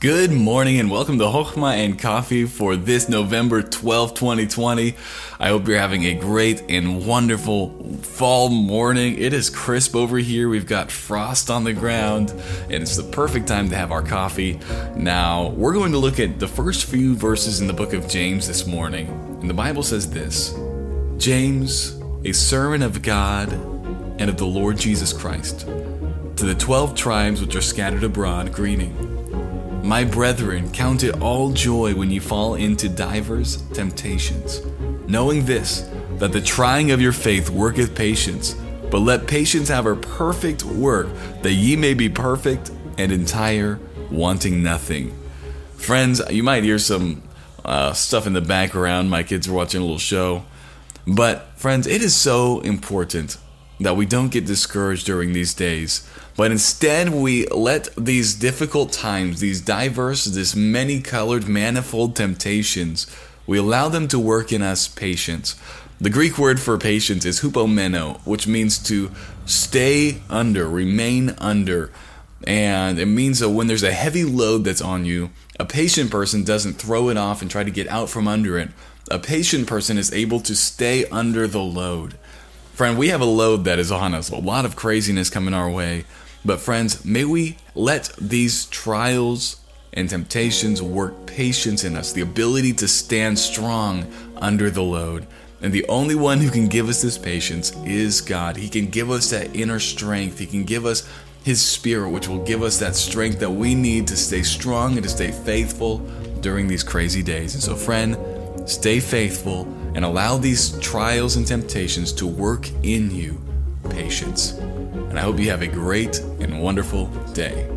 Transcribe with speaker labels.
Speaker 1: Good morning and welcome to Hochma and Coffee for this November 12, 2020. I hope you're having a great and wonderful fall morning. It is crisp over here. We've got frost on the ground and it's the perfect time to have our coffee. Now, we're going to look at the first few verses in the book of James this morning. And the Bible says this James, a servant of God and of the Lord Jesus Christ, to the 12 tribes which are scattered abroad, greeting. My brethren, count it all joy when you fall into divers temptations, knowing this, that the trying of your faith worketh patience. But let patience have her perfect work, that ye may be perfect and entire, wanting nothing. Friends, you might hear some uh, stuff in the background. My kids are watching a little show. But, friends, it is so important that we don't get discouraged during these days, but instead we let these difficult times, these diverse, this many colored, manifold temptations, we allow them to work in us patience. The Greek word for patience is hupomeno, which means to stay under, remain under. And it means that when there's a heavy load that's on you, a patient person doesn't throw it off and try to get out from under it. A patient person is able to stay under the load. Friend, we have a load that is on us, a lot of craziness coming our way. But, friends, may we let these trials and temptations work patience in us, the ability to stand strong under the load. And the only one who can give us this patience is God. He can give us that inner strength. He can give us His Spirit, which will give us that strength that we need to stay strong and to stay faithful during these crazy days. And so, friend, stay faithful and allow these trials and temptations to work in you patience. And I hope you have a great and wonderful day.